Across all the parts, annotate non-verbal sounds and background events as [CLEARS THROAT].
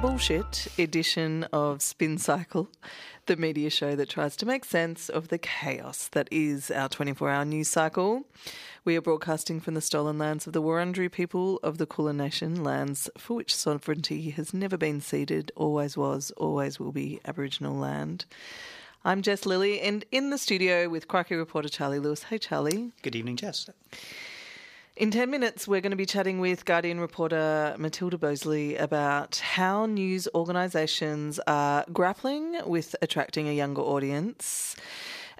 bullshit edition of Spin Cycle, the media show that tries to make sense of the chaos that is our 24 hour news cycle. We are broadcasting from the stolen lands of the Wurundjeri people of the Kulin Nation, lands for which sovereignty has never been ceded, always was, always will be Aboriginal land. I'm Jess Lilly, and in the studio with Crikey reporter Charlie Lewis. Hey, Charlie. Good evening, Jess. In 10 minutes, we're going to be chatting with Guardian reporter Matilda Boseley about how news organisations are grappling with attracting a younger audience.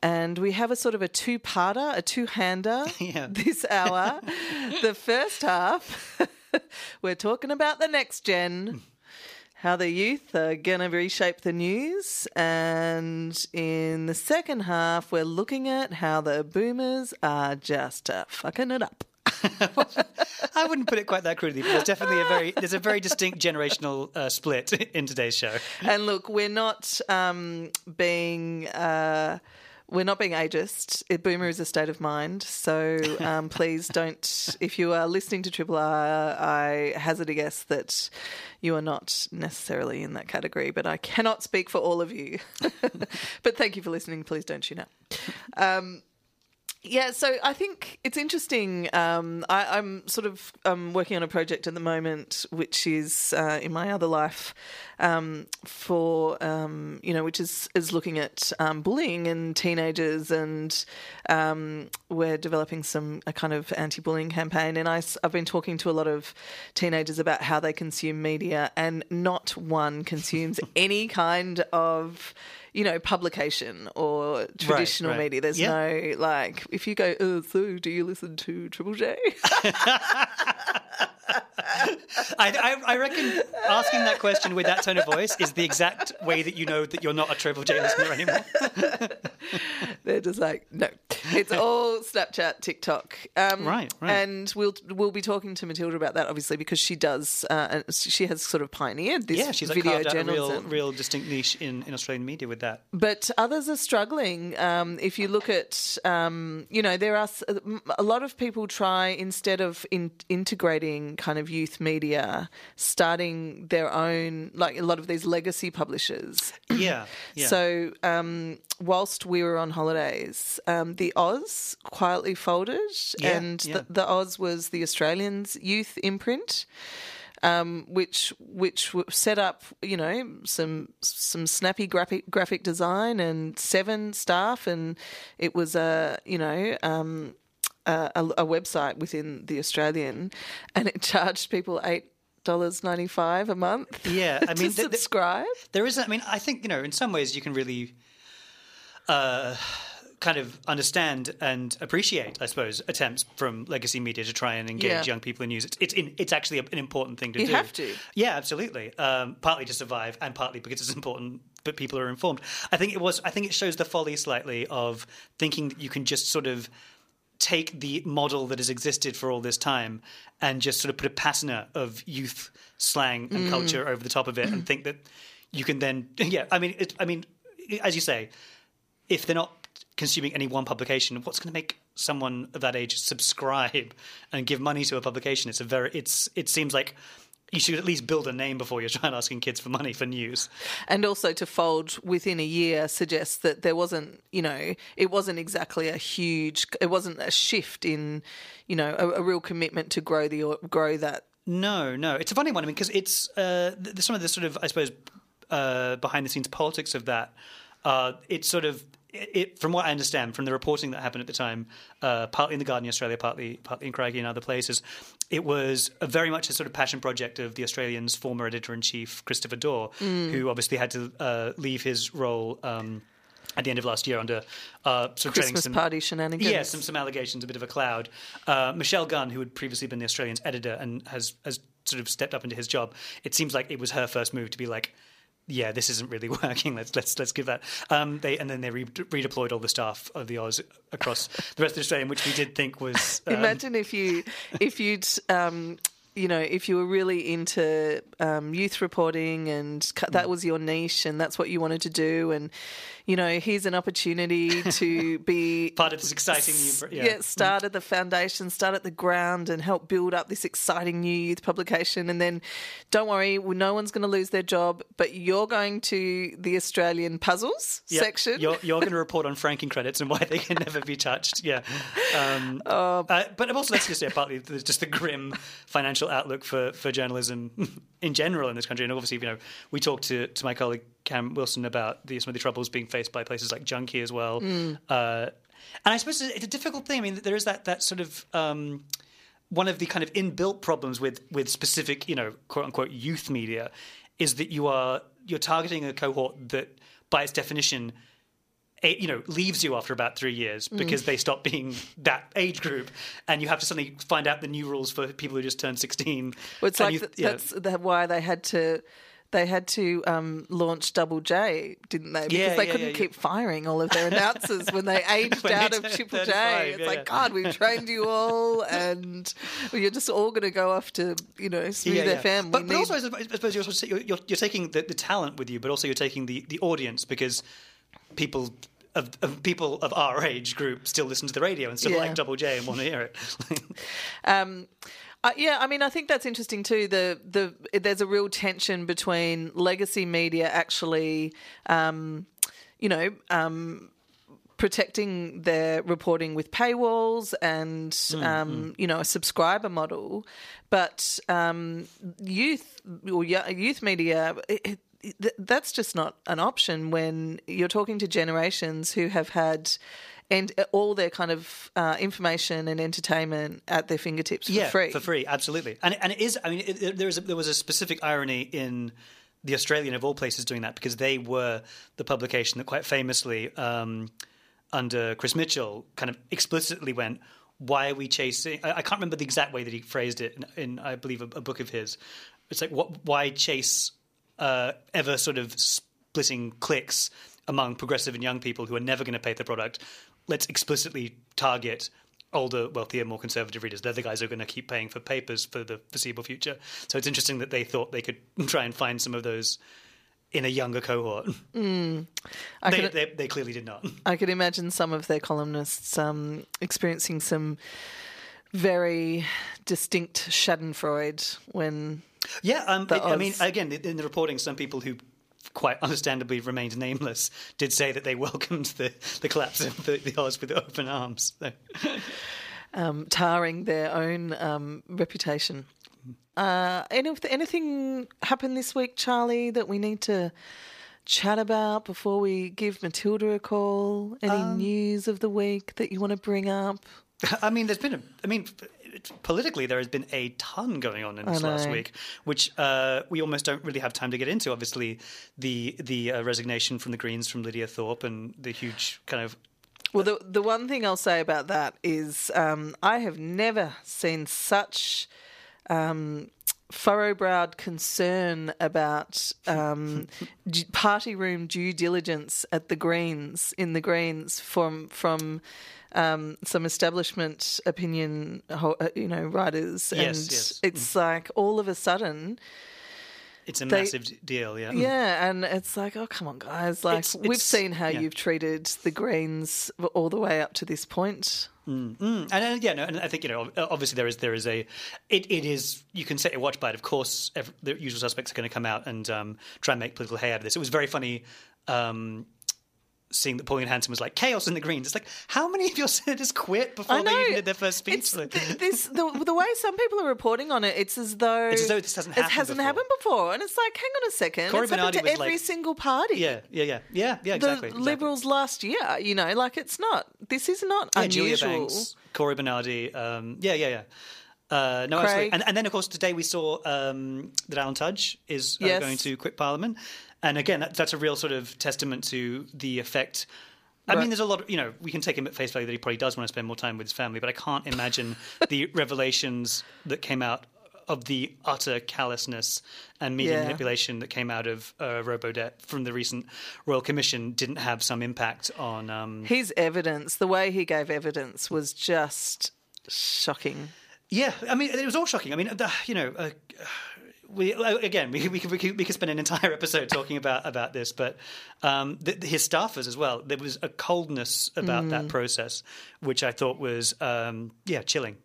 And we have a sort of a two parter, a two hander [LAUGHS] Yeah. this hour. [LAUGHS] the first half, [LAUGHS] we're talking about the next gen, how the youth are going to reshape the news. And in the second half, we're looking at how the boomers are just uh, fucking it up. [LAUGHS] I wouldn't put it quite that crudely, but there's definitely a very there's a very distinct generational uh, split [LAUGHS] in today's show. and look, we're not um, being. Uh, we're not being ageist. Boomer is a state of mind. So um, [LAUGHS] please don't, if you are listening to Triple R, I hazard a guess that you are not necessarily in that category, but I cannot speak for all of you. but thank you for listening. Please don't tune out. Um, yeah, so I think it's interesting. Um, I, I'm sort of um, working on a project at the moment, which is uh, in my other life, um, for um, you know, which is is looking at um, bullying in teenagers, and um, we're developing some a kind of anti-bullying campaign. And I, have been talking to a lot of teenagers about how they consume media, and not one consumes [LAUGHS] any kind of you know, publication or traditional right. media. There's Yeah. no like if you go, oh, so do you listen to Triple J? [LAUGHS] I, I, I reckon asking that question with that tone of voice is the exact way that you know that you're not a Triple J listener anymore. [LAUGHS] They're just like, no, it's all Snapchat, TikTok, um, Right, right. And we'll we'll be talking to Matilda about that, obviously, because she does. Uh, she has sort of pioneered this Yeah, she's like video carved out a journalism. real, real distinct niche in, in Australian media with that. But others are struggling. Um, if you look at, um, you know, there are a lot of people try instead of in, integrating kind of youth media, starting their own, like a lot of these legacy publishers. Yeah, yeah. [CLEARS THROAT] So, um, whilst we were on holidays, um, the Oz quietly folded, Yeah, and yeah. The, the Oz was the Australians' youth imprint. Um, which which set up, you know, some some snappy graphic graphic design and seven staff, and it was a you know um, a, a website within the Australian, and it [LAUGHS] charged people eight dollars ninety five a month. Yeah, I [LAUGHS] mean, th- th- subscribe. There is, I mean, I think, you know, in some ways you can really uh, kind of understand and appreciate, I suppose, attempts from legacy media to try and engage Yeah. young people in news. It's, it's, in, it's actually an important thing to You do. have to. Yeah, absolutely. Um, partly to survive and partly because it's [LAUGHS] important, but people are informed. I think it was, I think it shows the folly slightly of thinking that you can just sort of take the model that has existed for all this time and just sort of put a patina of youth slang and culture over the top of it and think that you can then [LAUGHS] yeah i mean it, i mean as you say if they're not consuming any one publication what's going to make someone of that age subscribe and give money to a publication it's a very it's it seems like you should at least build a name before you're trying asking kids for money for news and also to fold within a year suggests that there wasn't you know it wasn't exactly a huge it wasn't a shift in you know a, a real commitment to grow the grow that No, no, it's a funny one. I mean, because it's uh, some of the sort of, I suppose, uh, behind the scenes politics of that. Uh, it's sort of, it, it, from what I understand from the reporting that happened at the time, uh, partly in the Guardian Australia, partly partly in Crikey and other places, it was a very much a sort of passion project of the Australian's former editor in chief Christopher Dore, who obviously had to uh, leave his role. Um, at the end of last year, under uh, sort of Christmas some, party shenanigans. yeah, some some allegations, a bit of a cloud. Uh, Michelle Gunn, who had previously been the Australian's editor and has has sort of stepped up into his job, it seems like it was her first move to be like, yeah, this isn't really [LAUGHS] working. Let's let's let's give that. Um, they and then they re- redeployed all the staff of the Oz across [LAUGHS] the rest of Australia, which we did think was [LAUGHS] um, Imagine if you if you'd um, you know if you were really into um, youth reporting and that was your niche and that's what you wanted to do and you know, here's an opportunity to [LAUGHS] be Part of this exciting new. yeah. start at the foundation, start at the ground, and help build up this exciting new youth publication. And then, don't worry, no one's going to lose their job, but you're going to the Australian puzzles Yep. section. You're, you're going to report on franking credits and why they can never be touched. Yeah. Um, [LAUGHS] Oh. uh, but also, that's just yeah, partly just the grim financial outlook for, for journalism in general in this country. And obviously, you know, we talked to, to my colleague Cam Wilson about the, some of the troubles being faced by places like Junkee as well. Mm. Uh, and I suppose it's a difficult thing. I mean, there is that, that sort of. Um, one of the kind of inbuilt problems with with specific, you know, quote unquote youth media is that you are you're targeting a cohort that, by its definition, a, you know, leaves you after about three years Mm. because they stop being [LAUGHS] that age group, and you have to suddenly find out the new rules for people who just turned sixteen. Well, it's like you- that's the, why they had to they had to um, launch Double J, didn't they? Because Yeah, they yeah, couldn't yeah, keep firing all of their [LAUGHS] announcers when they [LAUGHS] aged When out of Triple 35, J. It's like. God, we've trained you all, [LAUGHS] and you're just all going to go off to you know smooth. But, We but need- also, I suppose- you're, you're, you're, you're taking the, the talent with you, but also you're taking the, the audience because people of, of people of our age group still listen to the radio and still like Double J and want to hear it. Um, uh, yeah, I mean, I think that's interesting too. The the there's a real tension between legacy media actually, um, you know, um, protecting their reporting with paywalls and um, you know a subscriber model, but um, youth or youth media. It, it, that's just not an option when you're talking to generations who have had and all their kind of uh, information and entertainment at their fingertips for yeah, free. for free, absolutely. And and it is. I mean, it, it- there was a, there was a specific irony in the Australian of all places doing that because they were the publication that quite famously um, under Chris Mitchell kind of explicitly went. Why are we chasing? I, I can't remember the exact way that he phrased it in, in I believe, a, a book of his. It's like, what? Why chase uh, ever sort of splitting clicks among progressive and young people who are never going to pay the product? Let's explicitly target older, wealthier, more conservative readers. They're the guys who are going to keep paying for papers for the foreseeable future. So it's interesting that they thought they could [LAUGHS] try and find some of those in a younger cohort. I they, can- they, they clearly did not. I could imagine some of their columnists um, experiencing some very distinct Schadenfreude when Yeah, um, it- I mean, again, in the reporting, some people who quite [LAUGHS] understandably remained nameless did say that they [LAUGHS] welcomed the, the collapse of the, the Oz with open arms. So, um, tarring their own um, reputation. Uh, any, anything happened this week, Charlie, that we need to chat about before we give Matilda a call? Any Um, news of the week that you want to bring up? [LAUGHS] I mean, there's been a. I mean, politically, there has been a ton going on in this last week, which uh, we almost don't really have time to get into. Obviously, the the uh, resignation from the Greens from Lydia Thorpe and the huge kind of Well, the the one thing I'll say about that is um, I have never seen such um, furrow-browed concern about um, [LAUGHS] d- party room due diligence at the Greens in the Greens from from. Um, some establishment opinion, uh, you know, writers, and Yes, yes. it's like all of a sudden, it's a They- massive deal. Yeah, yeah, and it's like, oh, come on, guys! Like It's- we've it's- seen how yeah. you've treated the Greens all the way up to this point. Mm, and uh, yeah, no, and I think you know, obviously there is there is a, it, it is you can set your watch by it. Of course, ev the usual suspects are going to come out and um, try and make political hay out of this. It was very funny. Um, Seeing that Pauline Hanson was like chaos in the Greens, it's like how many of your senators quit before they even did their first speech? Th- [LAUGHS] this the, the way some people are reporting on it, it's as though It's as though this hasn't it hasn't before. happened before, and it's like, hang on a second, Cory it's happened Bernardi to every like- single party. yeah, yeah, yeah, yeah, yeah, the exactly. exactly. Liberals last year, you know, like it's not. This is not yeah, unusual. Julia Banks, Cory Bernardi, um, yeah, yeah, yeah. Uh, no, Craig. absolutely. And, and then, of course, today we saw um, that Alan Tudge is uh, Yes. going to quit Parliament. And again, that, that's a real sort of testament to the effect. I Right. mean, there's a lot of, you know, we can take him at face value that he probably does want to spend more time with his family, but I can't imagine [LAUGHS] the revelations that came out of the utter callousness and media Yeah. manipulation that came out of uh, Robodebt from the recent Royal Commission didn't have some impact on. Um, His evidence, the way he gave evidence, was just shocking. Yeah, I mean, it was all shocking. I mean, the, you know, uh, we again we, we, could, we, could, we could spend an entire [LAUGHS] episode talking about about this, but um, the, his staffers as well. There was a coldness about mm. that process, which I thought was um, yeah chilling.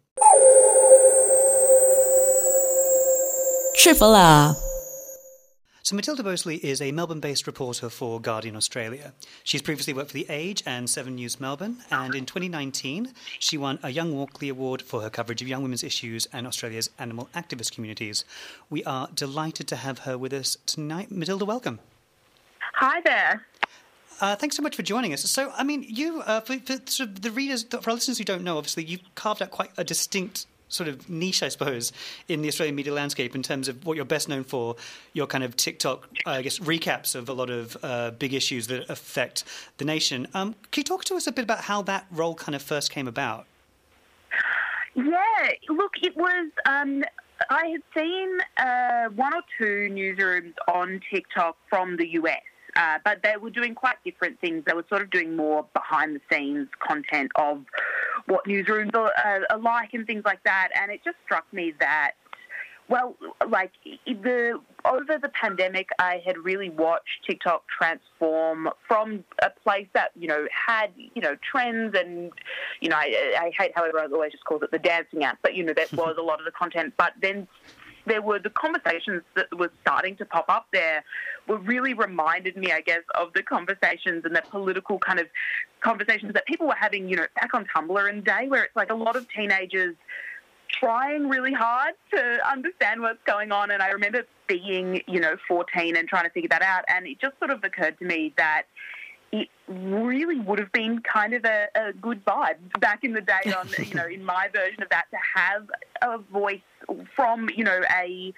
Triple R. So, Matilda Boseley is a Melbourne based reporter for Guardian Australia. She's previously worked for The Age and Seven News Melbourne, and in 2019, she won a Young Walkley Award for her coverage of young women's issues and Australia's animal activist communities. We are delighted to have her with us tonight. Matilda, welcome. Hi there. Uh, thanks so much for joining us. So, I mean, you, uh, for, for the readers, for our listeners who don't know, obviously, you've carved out quite a distinct sort of niche, I suppose, in the Australian media landscape in terms of what you're best known for, your kind of TikTok, uh, I guess, recaps of a lot of uh, big issues that affect the nation. Um, can you talk to us a bit about how that role kind of first came about? Yeah, look, it was. Um, I had seen uh, one or two newsrooms on TikTok from the US uh, but they were doing quite different things. They were sort of doing more behind the scenes content of what newsrooms are, uh, are like and things like that. And it just struck me that well, like the over the pandemic, I had really watched TikTok transform from a place that you know had you know trends and you know I, I hate how everyone always just calls it the dancing app, but you know that [LAUGHS] was a lot of the content. But then there were the conversations that were starting to pop up there were really reminded me, I guess, of the conversations and the political kind of conversations that people were having, you know, back on Tumblr the day, where it's like a lot of teenagers trying really hard to understand what's going on. And I remember being, you know, 14 and trying to figure that out. And it just sort of occurred to me that it really would have been kind of a, a good vibe back in the day on, you know, in my version of that to have a voice from, you know, a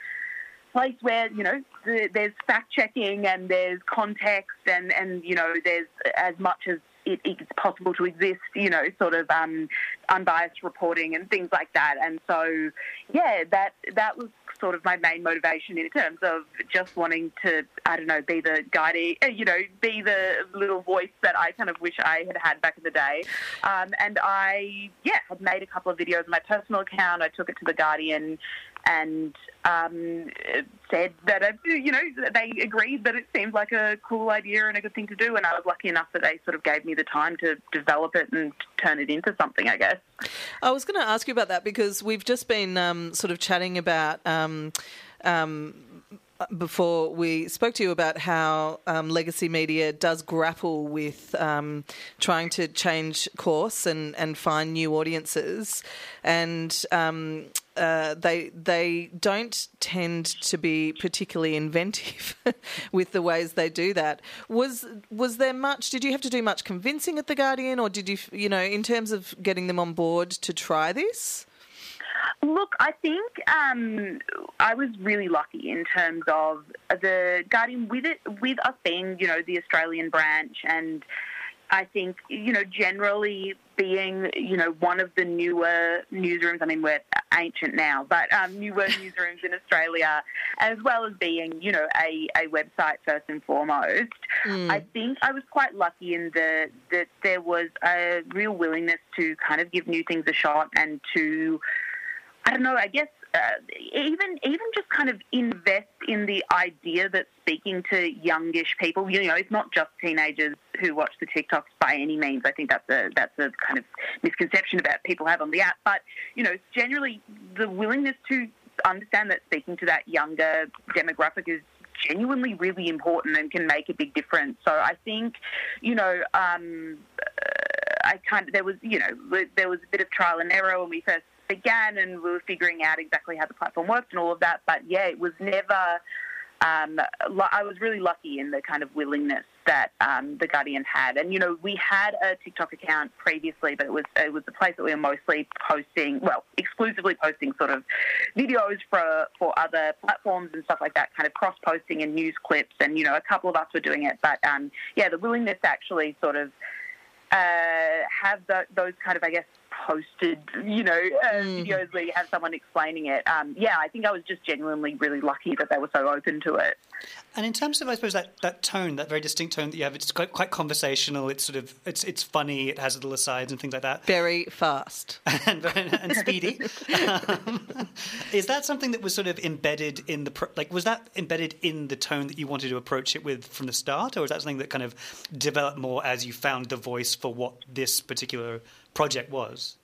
place where, you know, there's fact checking and there's context and, and, you know, there's as much as it, it's possible to exist, you know, sort of um, unbiased reporting and things like that. And so, yeah, that that was sort of my main motivation in terms of just wanting to, I don't know, be the guiding, uh, you know, be the little voice that I kind of wish I had had back in the day. Um, and I, yeah, had made a couple of videos on my personal account. I took it to the Guardian and um, said that uh, you know they agreed that it seemed like a cool idea and a good thing to do, and I was lucky enough that they sort of gave me the time to develop it and turn it into something. I guess. I was going to ask you about that because we've just been um, sort of chatting about. Um, um before we spoke to you about how um, legacy media does grapple with um, trying to change course and, and find new audiences, and um, uh, they they don't tend to be particularly inventive [LAUGHS] with the ways they do that. Was was there much? Did you have to do much convincing at the Guardian, or did you you know in terms of getting them on board to try this? Look, I think um, I was really lucky in terms of the Guardian with it, with us being, you know, the Australian branch, and I think, you know, generally being, you know, one of the newer newsrooms. I mean, we're ancient now, but um, newer [LAUGHS] newsrooms in Australia, as well as being, you know, a, a website first and foremost. Mm. I think I was quite lucky in the that there was a real willingness to kind of give new things a shot and to I don't know, I guess uh, even even just kind of invest in the idea that speaking to youngish people, you know, it's not just teenagers who watch the TikToks by any means. I think that's a that's a kind of misconception about people have on the app. But you know, generally the willingness to understand that speaking to that younger demographic is genuinely really important and can make a big difference. So I think, you know, um, I kind of there was you know there was a bit of trial and error when we first began and we were figuring out exactly how the platform worked and all of that. But yeah, it was never. Um, I was really lucky in the kind of willingness that um, the Guardian had, and you know we had a TikTok account previously, but it was it was the place that we were mostly posting, well, exclusively posting sort of videos for for other platforms and stuff like that, kind of cross posting and news clips, and you know a couple of us were doing it, but um, yeah, the willingness to actually sort of uh, have the, those kind of I guess posted, you know, uh, videos where you have someone explaining it. Um, yeah, I think I was just genuinely really lucky that they were so open to it. And in terms of, I suppose that, that tone, that very distinct tone that you have, it's quite quite conversational. It's sort of it's it's funny. It has little asides and things like that, Very fast. [LAUGHS] and, and speedy. Um, [LAUGHS] is that something that was sort of embedded in the like? Was that embedded in the tone that you wanted to approach it with from the start, or was that something that kind of developed more as you found the voice for what this particular project was?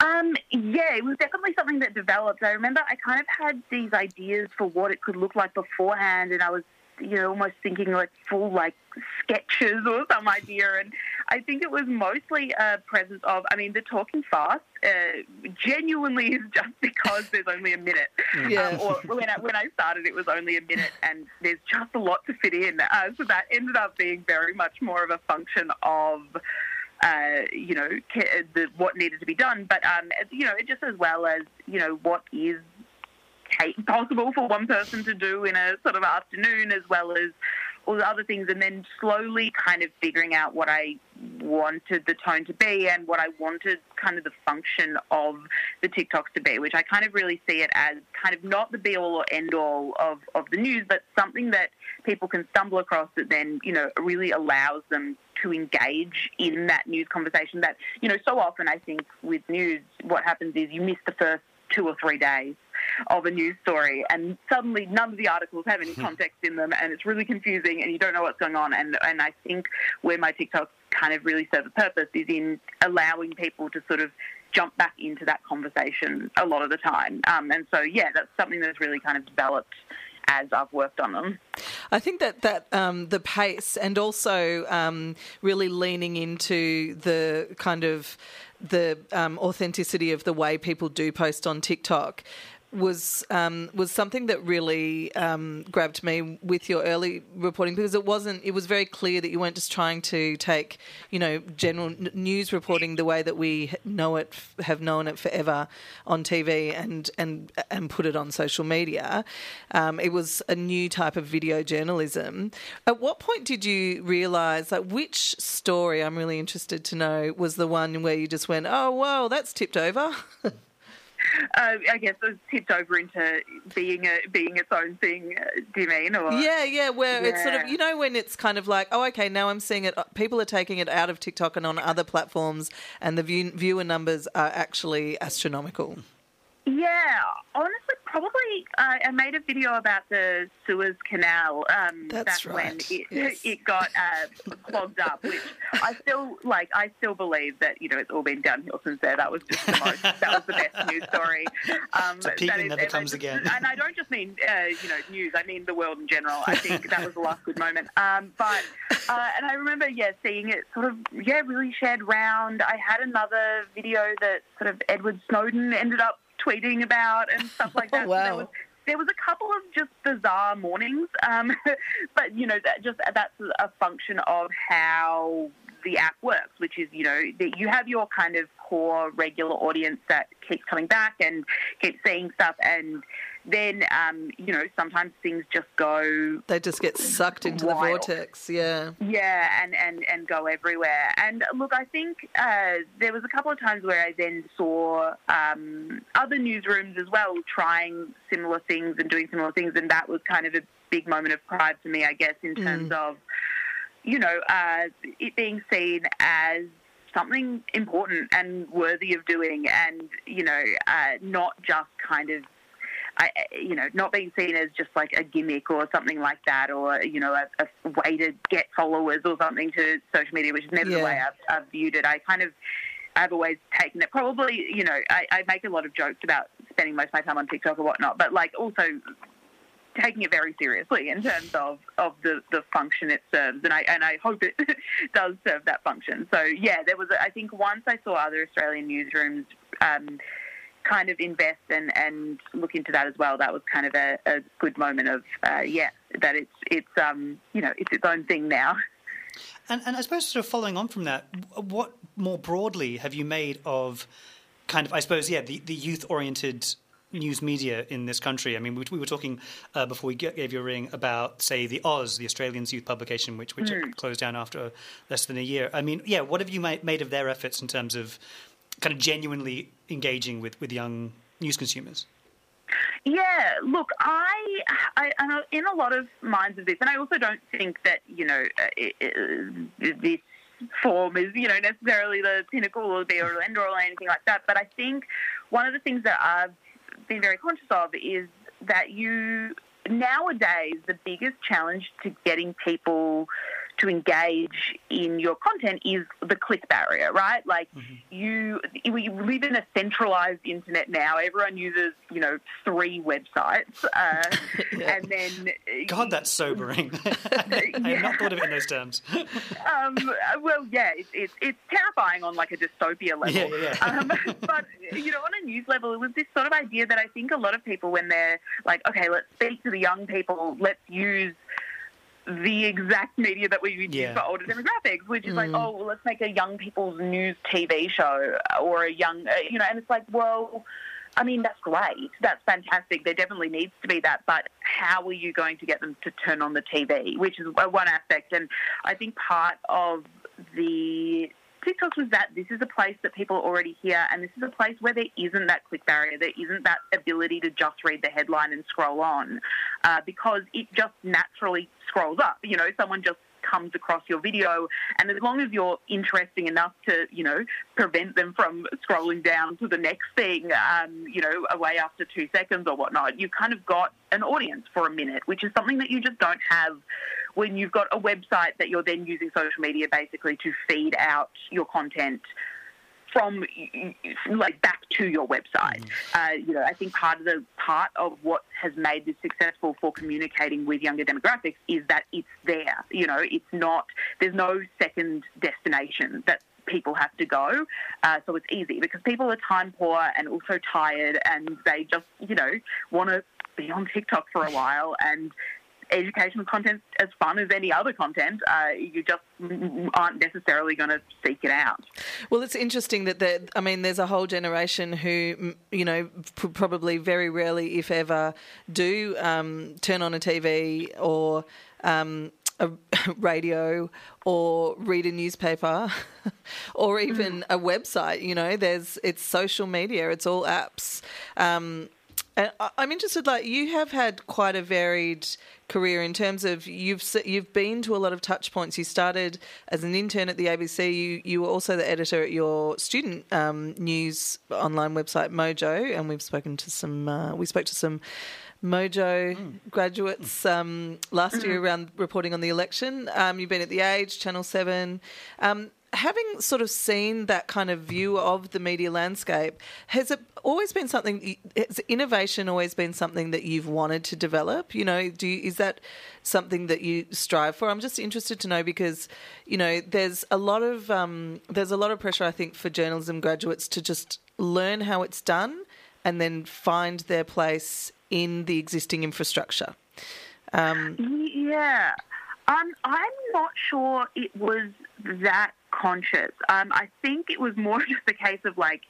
Um, yeah, it was definitely something that developed. I remember I kind of had these ideas for what it could look like beforehand, and I was, you know, almost thinking like full like sketches or some idea. And I think it was mostly a presence of, I mean, the talking fast uh, genuinely is just because there's only a minute. Yeah. Um, or when I, when I started, it was only a minute, and there's just a lot to fit in. Uh, so that ended up being very much more of a function of uh, you know, the, what needed to be done, but um, you know, just as well as you know what is possible for one person to do in a sort of afternoon, as well as all the other things, and then slowly kind of figuring out what I wanted the tone to be and what I wanted kind of the function of the TikToks to be, which I kind of really see it as kind of not the be all or end all of, of the news, but something that people can stumble across that then, you know, really allows them to engage in that news conversation that, you know, so often I think with news, what happens is you miss the first two or three days of a news story and suddenly none of the articles have any context in them and it's really confusing and you don't know what's going on. And and I think where my TikToks kind of really serve a purpose is in allowing people to sort of jump back into that conversation a lot of the time. Um, and so yeah that's something that's really kind of developed as I've worked on them. I think that that um, the pace and also um, really leaning into the kind of the um, authenticity of the way people do post on TikTok was um, was something that really um, grabbed me with your early reporting because it wasn't it was very clear that you weren't just trying to take you know general n- news reporting the way that we know it have known it forever on TV and and and put it on social media. Um, it was a new type of video journalism. At what point did you realise like which story I'm really interested to know was the one where you just went oh whoa that's tipped over. [LAUGHS] [LAUGHS] Uh, I guess it was tipped over into being a being its own thing. uh, Do you mean? Or Yeah, yeah, where it's sort of, you know, when it's kind of like, oh, okay, now I'm seeing it, people are taking it out of TikTok and on other platforms, and the view, viewer numbers are actually astronomical. Yeah, honestly, probably uh, I made a video about the Suez Canal um, That's back when it, [LAUGHS] yes. it got uh, clogged up, which I still like. I still believe that you know it's all been downhill since there. That was just the most. that was the best news story. Um, So peak that never ever- comes again. And I don't just mean uh, you know news. I mean the world in general. I think that was the last good moment. Um, but uh, and I remember yeah seeing it sort of yeah really shared round. I had another video that sort of Edward Snowden ended up tweeting about and stuff like [LAUGHS] that. So Wow. there was there was a couple of just bizarre mornings, um, [LAUGHS] but you know that just that's a function of how the app works, which is you know that you have your kind of core regular audience that keeps coming back and keeps seeing stuff, and then um, you know sometimes things just go They just get sucked into the vortex, yeah. yeah, and, and, and go everywhere. And look, I think uh, there was a couple of times where I then saw um, other newsrooms as well trying similar things and doing similar things, and that was kind of a big moment of pride for me, I guess, in terms of, you know, uh, it being seen as something important and worthy of doing, and you know, uh, not just kind of I, you know, not being seen as just like a gimmick or something like that, or you know, a, a way to get followers or something to social media, which is never Yeah. the way I've, I've viewed it. I kind of, I've always taken it. Probably, you know, I, I make a lot of jokes about spending most of my time on TikTok or whatnot, but like also taking it very seriously in terms of, of the, the function it serves, and I and I hope it [LAUGHS] does serve that function. So yeah, there was. a- I think once I saw other Australian newsrooms. Um, kind of invest and, and look into that as well. That was kind of a, a good moment of uh, yeah that it's it's um you know it's its own thing now. And, and I suppose, sort of following on from that, what more broadly have you made of kind of, I suppose, yeah, the, the youth oriented news media in this country? I mean, we, we were talking uh, before we gave you a ring about, say, the Oz, the Australians youth publication, which, which closed down after less than a year. I mean, yeah, what have you made of their efforts in terms of kind of genuinely engaging with, with young news consumers? Yeah, look, I, I, I'm in a lot of minds of this, and I also don't think that you know uh, it, it, this form is you know necessarily the pinnacle or the end or anything like that. But I think one of the things that I've been very conscious of is that you nowadays the biggest challenge to getting people to engage in your content is the click barrier, right? Like mm-hmm. you, we live in a centralized internet now. Everyone uses, you know, three websites, uh, [LAUGHS] yeah. and then God, that's sobering. [LAUGHS] I yeah. have not thought of it in those terms. [LAUGHS] um, well, yeah, it's, it's, it's terrifying on like a dystopia level. Yeah. Um, but you know, on a news level, it was this sort of idea that I think a lot of people, when they're like, okay, let's speak to the young people, let's use the exact media that we would yeah. use for older demographics, which is mm. like, oh, well, let's make a young people's news TV show or a young, uh, you know, and it's like, well, I mean, that's great. That's fantastic. There definitely needs to be that. But how are you going to get them to turn on the TV, which is one aspect. And I think part of the TikTok was that this is a place that people are already here, and this is a place where there isn't that click barrier, there isn't that ability to just read the headline and scroll on, uh, because it just naturally scrolls up. You know, someone just comes across your video. And as long as you're interesting enough to, you know, prevent them from scrolling down to the next thing, um, you know, away after two seconds or whatnot, you've kind of got an audience for a minute, which is something that you just don't have when you've got a website that you're then using social media basically to feed out your content from like back to your website. Mm-hmm. Uh, you know, I think part of the part of what has made this successful for communicating with younger demographics is that it's there. You know, it's not there's no second destination that people have to go. Uh, so it's easy because people are time poor and also tired and they just, you know, want to be on TikTok for a while and educational content as fun as any other content. Uh, you just aren't necessarily going to seek it out. Well, it's interesting that there, I mean, there's a whole generation who, you know, probably very rarely, if ever, do um, turn on a TV or. Um, a [LAUGHS] radio or read a newspaper [LAUGHS] or even mm. a website you know there's it's social media it's all apps um, and I'm interested. Like you have had quite a varied career in terms of you've you've been to a lot of touch points. You started as an intern at the ABC. You you were also the editor at your student um, news online website Mojo, and we've spoken to some. Uh, we spoke to some. Mojo mm. graduates um, last year [CLEARS THROAT] around reporting on the election. Um, you've been at the Age, Channel Seven. Having sort of seen that kind of view of the media landscape, has it always been something? Has innovation always been something that you've wanted to develop? You know, do you, is that something that you strive for? I'm just interested to know because you know there's a lot of um, there's a lot of pressure I think for journalism graduates to just learn how it's done and then find their place in the existing infrastructure. Um, yeah. Um, I'm not sure it was that conscious. Um, I think it was more [LAUGHS] just a case of like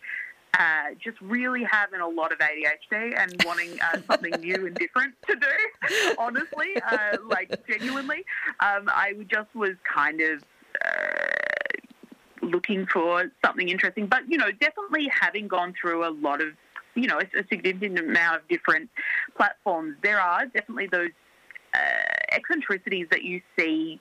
uh, just really having a lot of ADHD and wanting uh, something new and different to do. [LAUGHS] Honestly, uh, like genuinely, um, I just was kind of uh, looking for something interesting. But you know, definitely having gone through a lot of you know a, a significant amount of different platforms, there are definitely those uh, eccentricities that you see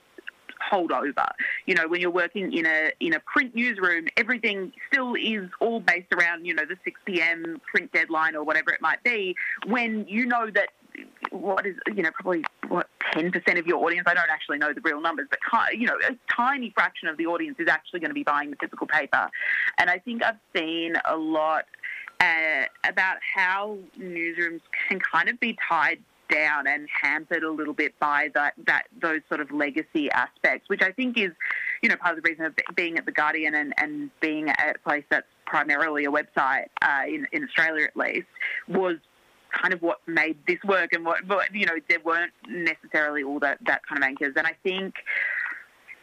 hold over. You know, when you're working in a in a print newsroom, everything still is all based around you know the 6 p.m. print deadline or whatever it might be. When you know that what is you know probably what 10% of your audience I don't actually know the real numbers but you know a tiny fraction of the audience is actually going to be buying the physical paper and I think I've seen a lot uh, about how newsrooms can kind of be tied down and hampered a little bit by that, that those sort of legacy aspects, which I think is, you know, part of the reason of being at the Guardian and, and being at a place that's primarily a website uh, in, in Australia at least was kind of what made this work and what, what you know there weren't necessarily all that that kind of anchors. And I think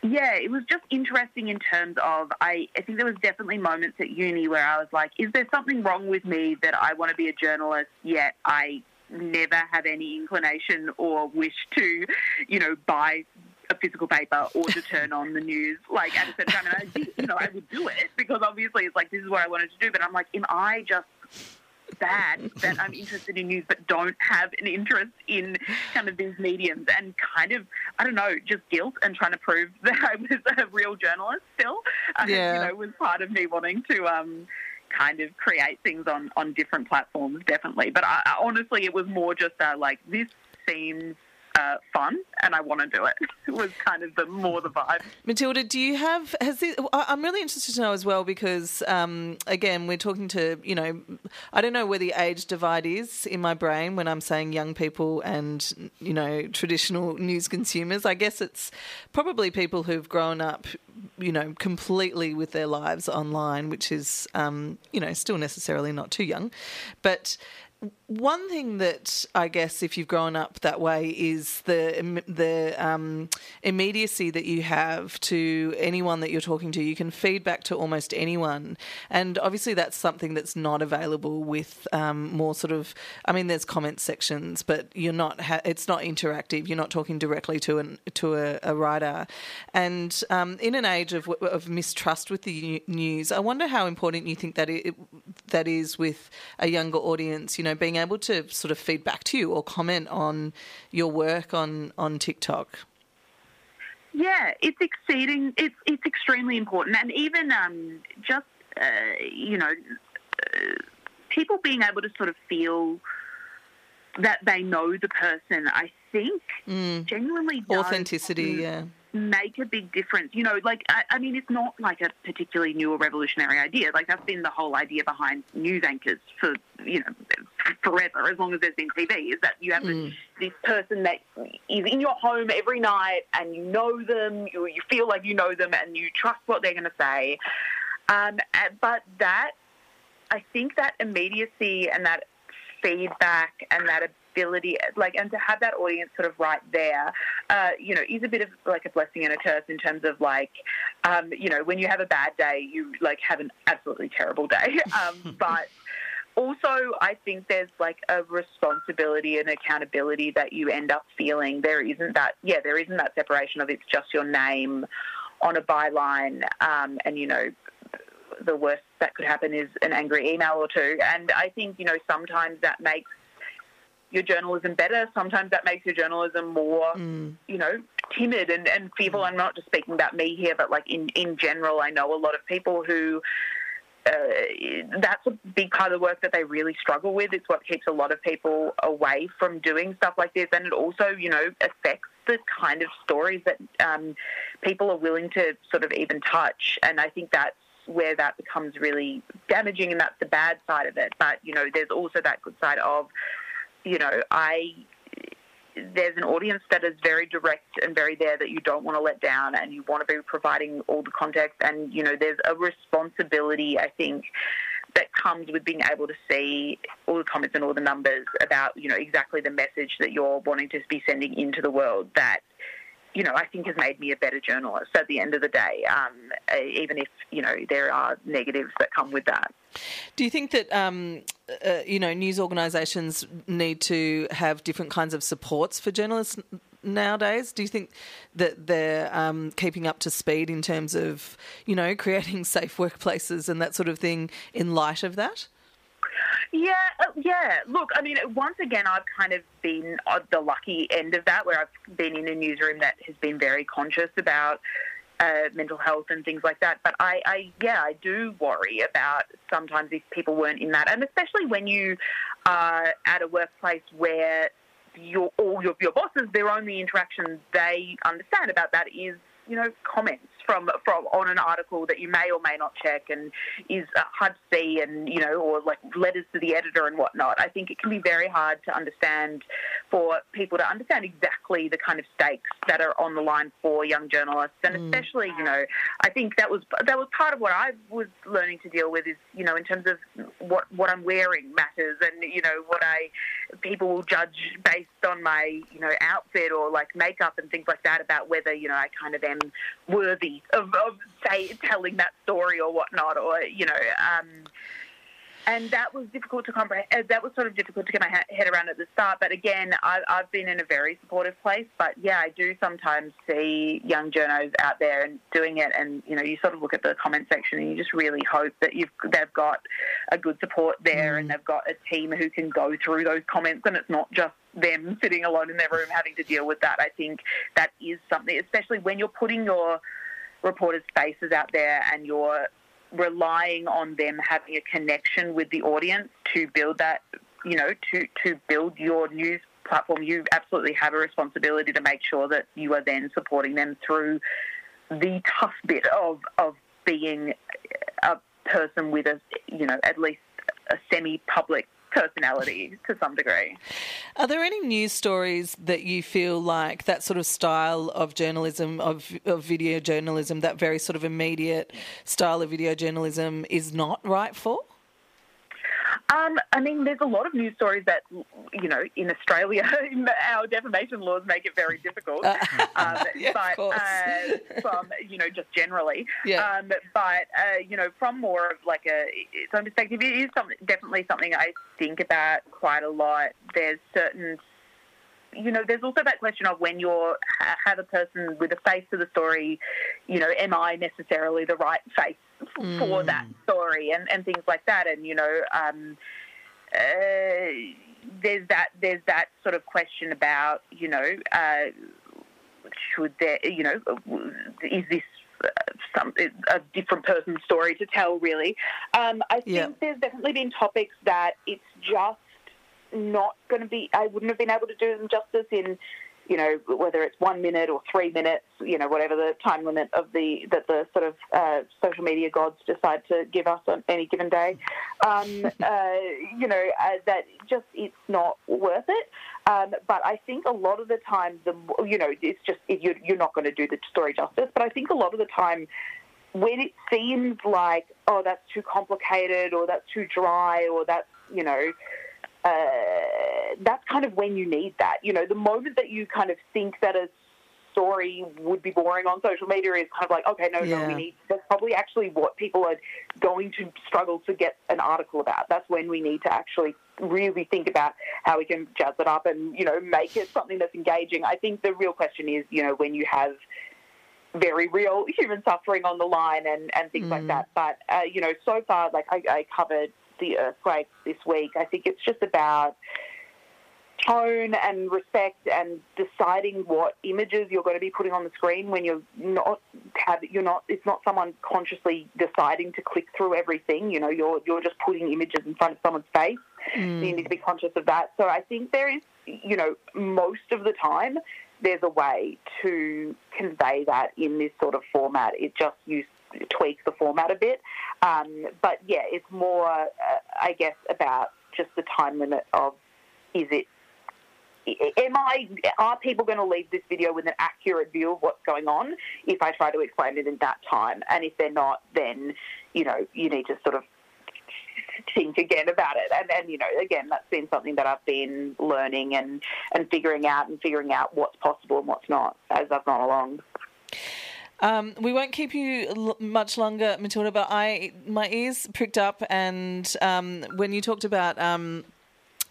yeah, it was just interesting in terms of I, I think there was definitely moments at uni where I was like, is there something wrong with me that I want to be a journalist yet I never have any inclination or wish to, you know, buy a physical paper or to turn on the news like at a certain time. And I, you know, I would do it because obviously it's like this is what I wanted to do. But I'm like, am I just bad that I'm interested in news but don't have an interest in kind of these mediums and kind of I don't know just guilt and trying to prove [LAUGHS] that I was a real journalist still uh, Yeah. you know was part of me wanting to um kind of create things on on different platforms definitely. But I, I, honestly it was more just uh, like this seems uh, fun and I want to do [LAUGHS] it was kind of the more the vibe Matilda, do you have? Has this, I'm really interested to know as well because um, again, we're talking to you know, I don't know where the age divide is in my brain when I'm saying young people and you know traditional news consumers. I guess it's probably people who've grown up, you know, completely with their lives online, which is um, you know still necessarily not too young, but one thing that I guess if you've grown up that way is the the um, immediacy that you have to anyone that you're talking to. You can feed back to almost anyone, and obviously that's something that's not available with um, more sort of. I mean, there's comment sections, but you're not. Ha- it's not interactive. You're not talking directly to an to a, a writer, and um, in an age of of mistrust with the news, I wonder how important you think that it, that is with a younger audience. You know, being able to sort of feed back to you or comment on your work on on TikTok. Yeah, it's exceeding. It's it's extremely important, and even um, just uh, you know, uh, people being able to sort of feel that they know the person. I think genuinely does Authenticity, yeah. Make a big difference. You know, like I, I mean, it's not like a particularly new or revolutionary idea. Like that's been the whole idea behind news anchors for you know forever, as long as there's been TV. Is that you have this, this person that is in your home every night, and you know them, you, you feel like you know them, and you trust what they're going to say. Um, but that, I think that immediacy and that feedback and that ability, like, and to have that audience sort of right there, uh, you know, is a bit of like a blessing and a curse in terms of like, um, you know, when you have a bad day, you like have an absolutely terrible day. [LAUGHS] Um, but also, I think there's like a responsibility and accountability that you end up feeling. There isn't that, yeah, there isn't that separation of it's just your name on a byline, um, and you know, the worst that could happen is an angry email or two. And I think, you know, sometimes that makes your journalism better. Sometimes that makes your journalism more, you know, timid and, and fearful. I'm not just speaking about me here, but like in, in general, I know a lot of people who uh, that's a big part of the work that they really struggle with. It's what keeps a lot of people away from doing stuff like this. And it also, you know, affects the kind of stories that um, people are willing to sort of even touch. And I think that's where that becomes really damaging and that's the bad side of it. But, you know, there's also that good side of, you know, I there's an audience that is very direct and very there that you don't want to let down and you want to be providing all the context and you know there's a responsibility I think that comes with being able to see all the comments and all the numbers about you know exactly the message that you're wanting to be sending into the world that you know, I think has made me a better journalist at the end of the day, um, even if, you know, there are negatives that come with that. Do you think that um, uh, you know news organisations need to have different kinds of supports for journalists nowadays? Do you think that they're um, keeping up to speed in terms of you know [LAUGHS] creating safe workplaces and that sort of thing in light of that? Yeah, uh, yeah. Look, I mean, once again, I've kind of been on the lucky end of that, where I've been in a newsroom that has been very conscious about uh, mental health and things like that. But I, I, yeah, I do worry about sometimes if people weren't in that, and especially when you are at a workplace where your all your, your bosses, their only interaction they understand about that is you know comments from from on an article that you may or may not check and is uh, hard to see and you know or like letters to the editor and whatnot. I think it can be very hard to understand for people to understand exactly the kind of stakes that are on the line for young journalists and especially you know I think that was that was part of what I was learning to deal with is you know in terms of what what I'm wearing matters and you know what I people will judge based on my you know outfit or like makeup and things like that about whether you know I kind of am worthy of, of say telling that story or whatnot or you know um and that was difficult to comprehend. uh, That was sort of difficult to get my ha- head around at the start. But again, I, I've been in a very supportive place. But yeah, I do sometimes see young journos out there and doing it, and you know, you sort of look at the comment section and you just really hope that you've they've got a good support there, and they've got a team who can go through those comments, and it's not just them sitting alone in their room having to deal with that. I think that is something, especially when you're putting your reporters' faces out there and you're relying on them having a connection with the audience to build that, you know, to, to build your news platform, you absolutely have a responsibility to make sure that you are then supporting them through the tough bit of, of being a person with a, you know, at least a semi-public personality to some degree. Are there any news stories that you feel like that sort of style of journalism, of, of video journalism, that very sort of immediate style of video journalism is not right for? Um, I mean, there's a lot of news stories that, you know, in Australia, [LAUGHS] our defamation laws make it very difficult. Uh, um, [LAUGHS] yeah, of but course. uh, from, you know, just generally. Yeah. Um, but, uh, you know, from more of like a its own perspective, it is something, definitely something I think about quite a lot. There's certain you know, there's also that question of when you're ha- have a person with a face to the story, you know, am I necessarily the right face f- for that story and, and things like that. And, you know, um, uh, there's that there's that sort of question about, you know, uh, should there, you know, is this uh, some a different person's story to tell? Really, um, I think Yeah. there's definitely been topics that it's just not going to be. I wouldn't have been able to do them justice in, you know, whether it's one minute or three minutes, you know, whatever the time limit of the that the sort of uh, social media gods decide to give us on any given day. Um, [LAUGHS] uh, you know, uh, that just it's not worth it. Um, but I think a lot of the time, the you know, it's just you're, you're not going to do the story justice. But I think a lot of the time when it seems like, oh, that's too complicated or that's too dry or that's, you know, uh, that's kind of when you need that. You know, the moment that you kind of think that a story would be boring on social media is kind of like, okay, no, no, we need, that's probably actually what people are going to struggle to get an article about. That's when we need to actually really think about how we can jazz it up and, you know, make it something that's engaging. I think the real question is, you know, when you have very real [LAUGHS] human suffering on the line and, and things like that. But, uh, you know, so far, like I, I covered the earthquake this week, I think it's just about tone and respect and deciding what images you're going to be putting on the screen when you're not have you're not it's not someone consciously deciding to click through everything you know you're you're just putting images in front of someone's face. You need to be conscious of that. So i think there is you know most of the time there's a way to convey that in this sort of format. It just you tweak the format a bit. Um, but yeah it's more uh, i guess about just the time limit of is it am I are people going to leave this video with an accurate view of what's going on if I try to explain it in that time? And if they're not, then you know you need to sort of think again about it. And and you know again that's been something that I've been learning and and figuring out and figuring out what's possible and what's not as I've gone along. Um, we won't keep you l- much longer, Matilda, but I my ears pricked up, and um, when you talked about um,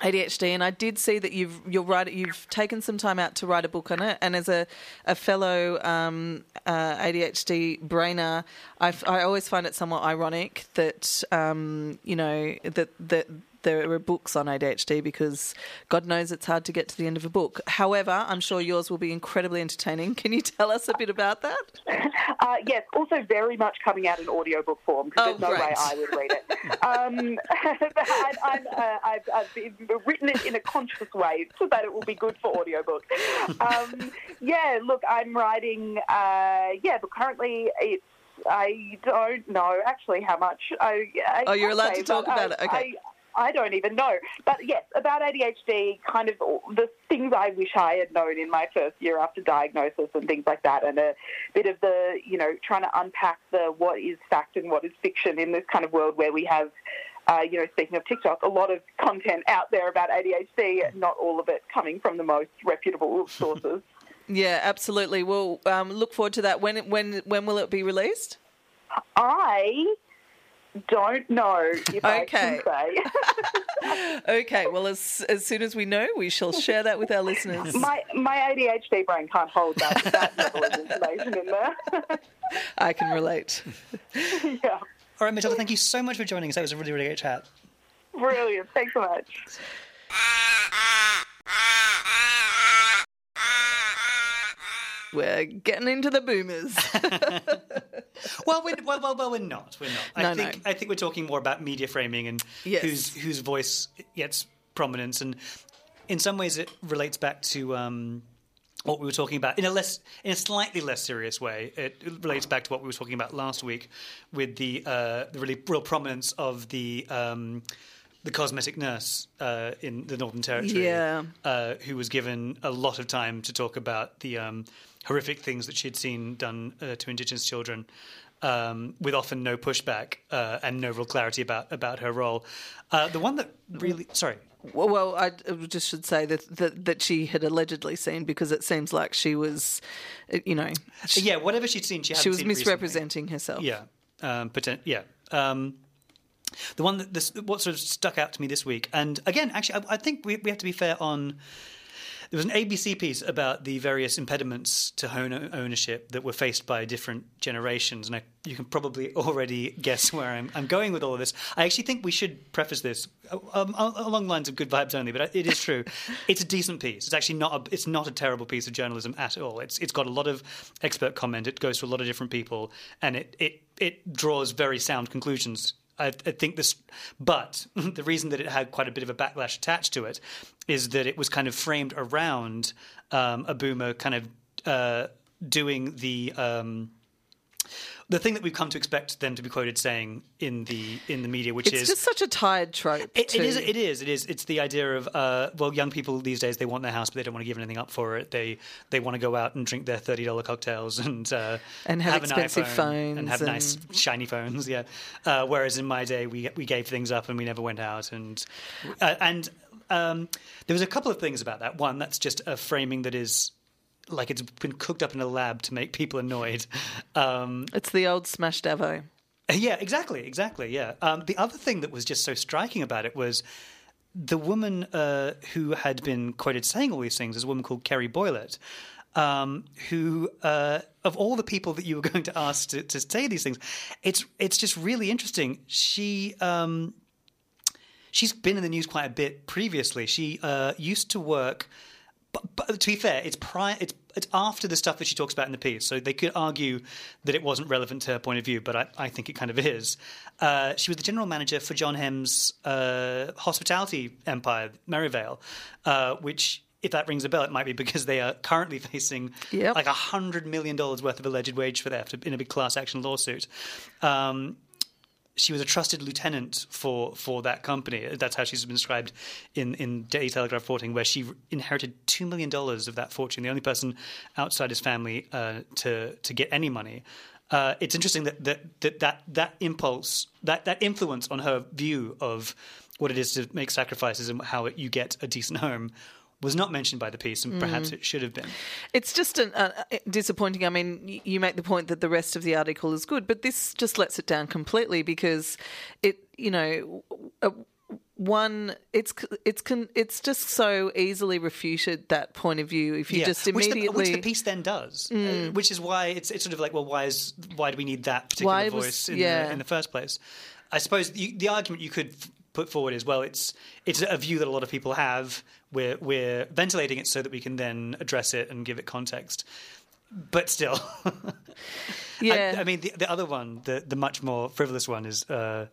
ADHD, and I did see that you've you're right, you've taken some time out to write a book on it, and as a a fellow um, uh, ADHD brainer, I I always find it somewhat ironic that um, you know that that. There are books on ADHD because God knows it's hard to get to the end of a book. However, I'm sure yours will be incredibly entertaining. Can you tell us a bit about that? [LAUGHS] Uh, yes, also very much coming out in audiobook form because Oh, there's no way. I would read it. Um, [LAUGHS] I, I'm, uh, I've, I've been- written it in a conscious way so that it will be good for audiobook. Um, yeah, look, I'm writing, uh, yeah, but currently it's I don't know actually how much. I, I Oh, you're allowed say, to talk about I- it. Okay. I, I don't even know. But yes, about ADHD, kind of the things I wish I had known in my first year after diagnosis and things like that, and a bit of the, you know, trying to unpack the what is fact and what is fiction in this kind of world where we have. Uh, you know, speaking of TikTok, a lot of content out there about ADHD, not all of it coming from the most reputable sources. [LAUGHS] Yeah, absolutely. We'll um, look forward to that. When when when will it be released? I don't know if I Okay. can say. [LAUGHS] Okay, well, as as soon as we know, we shall share that with our listeners. my my ADHD brain can't hold that, that level of information in there. [LAUGHS] I can relate. [LAUGHS] yeah, All right, Matilda, thank you so much for joining us. That was a really, really great chat. brilliant. Thanks so much. We're getting into the boomers. [LAUGHS] Well, we're, well, well, well, we're not. We're not. I No, think no. I think we're talking more about media framing and Yes. whose whose voice gets prominence, and in some ways it relates back to. Um, what we were talking about in a less, in a slightly less serious way, it relates back to what we were talking about last week with the uh, the really real prominence of the um, the cosmetic nurse uh, in the Northern Territory, Yeah. uh, who was given a lot of time to talk about the um, horrific things that she'd seen done uh, to Indigenous children, um, with often no pushback uh, and no real clarity about about her role. Uh, the one that really, sorry, well, well, I just should say that, that that she had allegedly seen because it seems like she was, uh, you know, she, yeah, whatever she'd seen, she, she was seen recently. misrepresenting herself. Yeah, um, poten- yeah. Um, the one that this, what sort of stuck out to me this week, and again, actually, I, I think we, we have to be fair on. There was an ABC piece about the various impediments to home ownership that were faced by different generations, and I, you can probably already [LAUGHS] guess where I'm, I'm going with all of this. I actually think we should preface this um, along the lines of good vibes only, but it is true. [LAUGHS] it's a decent piece. It's actually not a, it's not a terrible piece of journalism at all. It's it's got a lot of expert comment. It goes to a lot of different people, and it it it draws very sound conclusions I, I think this, but [LAUGHS] the reason that it had quite a bit of a backlash attached to it is that it was kind of framed around um, boomer kind of uh, doing the. Um, the thing that we've come to expect them to be quoted saying in the in the media, which It's is just such a tired trope. it, it is. It is. It is. It's the idea of uh, well, young people these days they want their house, but they don't want to give anything up for it. They they want to go out and drink their thirty dollar cocktails and uh, And have an expensive and phones have nice shiny phones. Yeah. Uh, whereas in my day, we we gave things up and we never went out. And uh, and um, there was a couple of things about that. One, that's just a framing that is. Like it's been cooked up in a lab to make people annoyed. Um, It's the old smashed avo. yeah, exactly, exactly. Yeah. Um, the other thing that was just so striking about it was the woman uh, who had been quoted saying all these things is a woman called Kerry Boylett. Um, who, uh, of all the people that you were [LAUGHS] going to ask to, to say these things, it's it's just really interesting. She um, she's been in the news quite a bit previously. She uh, used to work. But, but to be fair, it's prior. It's it's after the stuff that she talks about in the piece. So they could argue that it wasn't relevant to her point of view, but I, I think it kind of is. Uh, she was the general manager for John Hemmes' uh, hospitality empire, Merivale, uh, which. If that rings a bell, it might be because they are currently facing Yep. like a hundred million dollars worth of alleged wage for theft in a big class action lawsuit. Um, she was a trusted lieutenant for for that company. That's how she's been described in in Daily Telegraph reporting, where she inherited two million dollars of that fortune. The only person outside his family uh, to to get any money. Uh, it's interesting that that, that that that impulse that that influence on her view of what it is to make sacrifices and how you get a decent home was not mentioned by the piece, and perhaps it should have been. It's just an, uh, disappointing. I mean, you make the point that the rest of the article is good, but this just lets it down completely because it, you know, uh, one, it's it's it's just so easily refuted that point of view if you just which, immediately. the, which the piece then does, uh, which is why it's it's sort of like, well, why is why do we need that particular was- voice in, yeah. the, in the first place? I suppose the, the argument you could put forward is, well, it's it's a view that a lot of people have. We're we're ventilating it so that we can then address it and give it context. But still, [LAUGHS] yeah, I, I mean, the, the other one, the the much more frivolous one, is. Uh,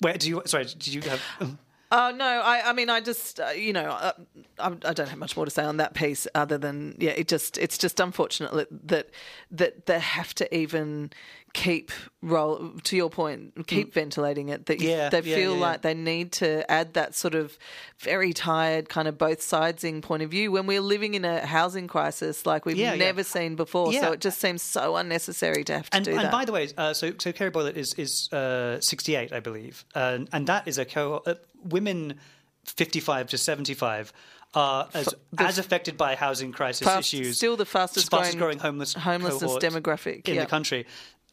where do you? Sorry, did you have? [LAUGHS] Oh no, I, I mean, I just, uh, you know, uh, I, I don't have much more to say on that piece other than, yeah, it just, it's just unfortunate that that, that they have to even keep roll. To your point, keep ventilating it. That Yeah, they yeah, feel yeah, like they need to add that sort of very tired kind of both sidesing point of view when we're living in a housing crisis like we've never seen before. So it just seems so unnecessary to have to and, do and that. And by the way, uh, so so Kerry Boylett is is uh, sixty eight, I believe, uh, and that is a co- uh, women fifty five to seventy five are as the as affected by housing crisis Fast- issues. still the fastest fastest growing growing homeless homelessness demographic, in yeah. the country.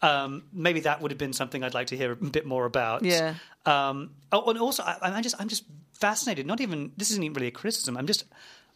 Um, maybe that would have been something I'd like to hear a bit more about. Yeah. Um, oh, and also, I, I'm just I'm just fascinated. Not even this isn't even really a criticism. I'm just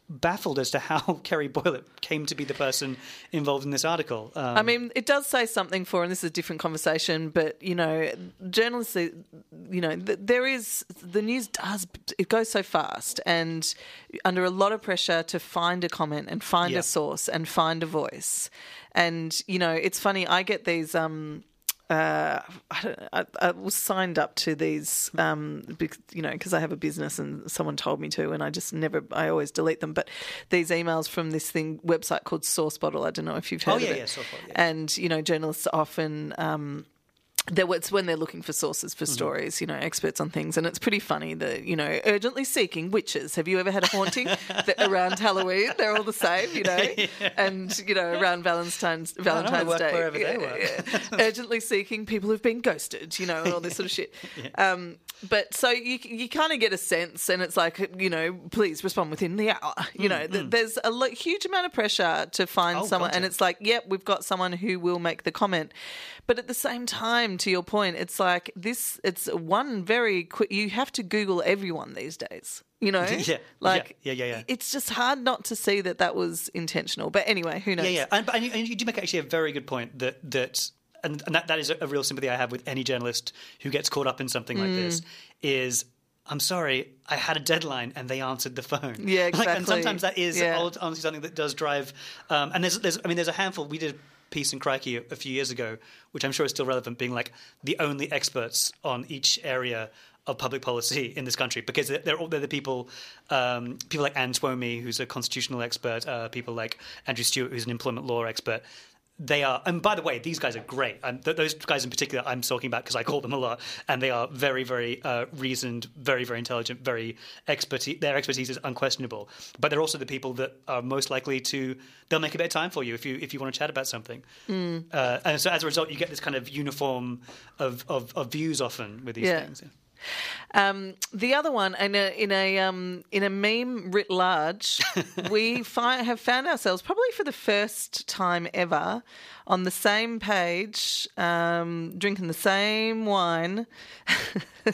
baffled as to how [LAUGHS] Kerry Boyle came to be the person involved in this article. Um, I mean, it does say something for, and this is a different conversation, but you know, journalists, you know, there is the news does it goes so fast, and under a lot of pressure to find a comment and find Yeah. a source and find a voice, and you know, it's funny. I get these. um uh, I, don't, I, I was signed up to these, um, you know, because I have a business and someone told me to, and I just never, I always delete them. But these emails from this thing website called SourceBottle. I don't know if you've heard Oh, of yeah, it. yeah, SourceBottle, yeah. And you know, journalists often. Um, there, it's when they're looking for sources Mm-hmm. for stories, you know, experts on things, and it's pretty funny. The you know, urgently seeking witches. Have you ever had a haunting [LAUGHS] that around Halloween? They're all the same, you know, [LAUGHS] and you know, around Valentine's Valentine's work Day, wherever they Yeah, yeah. [LAUGHS] urgently seeking people who've been ghosted, you know, and all this sort of shit. Um, but so you you kind of get a sense, and it's like you know, please respond within the hour. You know, th- there's a lo- huge amount of pressure to find Mm, Oh, someone, gotcha. and it's like, yep, we've got someone who will make the comment. But at the same time, to your point, it's like this. It's one very quick. You have to Google everyone these days. You know, [LAUGHS] Yeah, like yeah, yeah, yeah, yeah. It's just hard not to see that that was intentional. But anyway, who knows? Yeah, yeah, and, and, you, and you do make actually a very good point that that and, and that, that is a, real sympathy I have with any journalist who gets caught up in something like this. Mm. Is I'm sorry, I had a deadline and they answered the phone. Yeah, [LAUGHS] Like, and sometimes that is Yeah. honestly something that does drive. Um, and there's, there's, I mean, there's a handful. We did piece in Crikey a, few years ago, which I'm sure is still relevant, being like the only experts on each area of public policy in this country because they're, they're all they're the people um, people like Anne Twomey who's a constitutional expert uh, people like Andrew Stewart who's an employment law expert they are and by the way these guys are great. And th- those guys in particular I'm talking about because I call them a lot and they are very very uh, reasoned very very intelligent very expertise their expertise is unquestionable. But they're also the people that are most likely to they'll make a bit of time for you if you if you want to chat about something. Uh, and so as a result you get this kind of uniform of, of, of views often with these Yeah. things Um, the other one, in a in a um, in a meme writ large, [LAUGHS] we fi- have found ourselves probably for the first time ever on the same page, um, drinking the same wine, [LAUGHS]